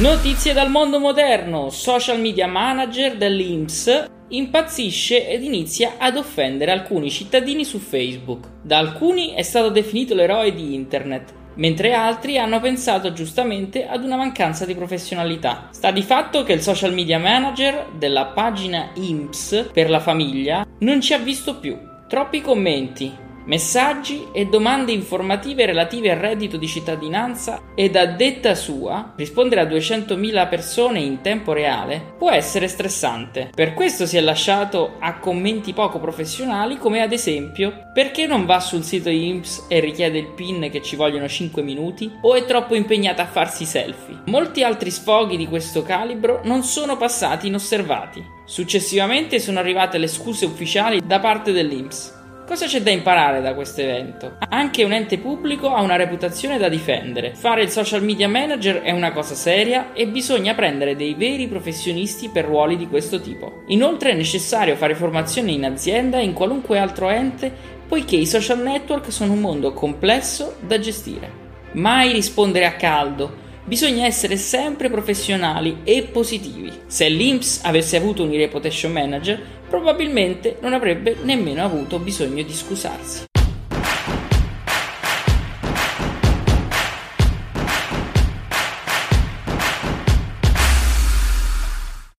Notizie dal mondo moderno. Social media manager dell'Inps impazzisce ed inizia ad offendere alcuni cittadini su Facebook. Da alcuni è stato definito l'eroe di internet, mentre altri hanno pensato giustamente ad una mancanza di professionalità. Sta di fatto che il social media manager della pagina IMPS per la famiglia non ci ha visto più. Troppi commenti, messaggi e domande informative relative al reddito di cittadinanza ed a detta sua rispondere a 200.000 persone in tempo reale può essere stressante. Per questo si è lasciato a commenti poco professionali come ad esempio perché non va sul sito IMSS e richiede il PIN che ci vogliono 5 minuti o è troppo impegnata a farsi selfie. Molti altri sfoghi di questo calibro non sono passati inosservati. Successivamente sono arrivate le scuse ufficiali da parte dell'IMSS Cosa c'è da imparare da questo evento? Anche un ente pubblico ha una reputazione da difendere. Fare il social media manager è una cosa seria e bisogna prendere dei veri professionisti per ruoli di questo tipo. Inoltre è necessario fare formazione in azienda e in qualunque altro ente, poiché i social network sono un mondo complesso da gestire. Mai rispondere a caldo, bisogna essere sempre professionali e positivi. Se l'INPS avesse avuto un e-reputation manager, probabilmente non avrebbe nemmeno avuto bisogno di scusarsi.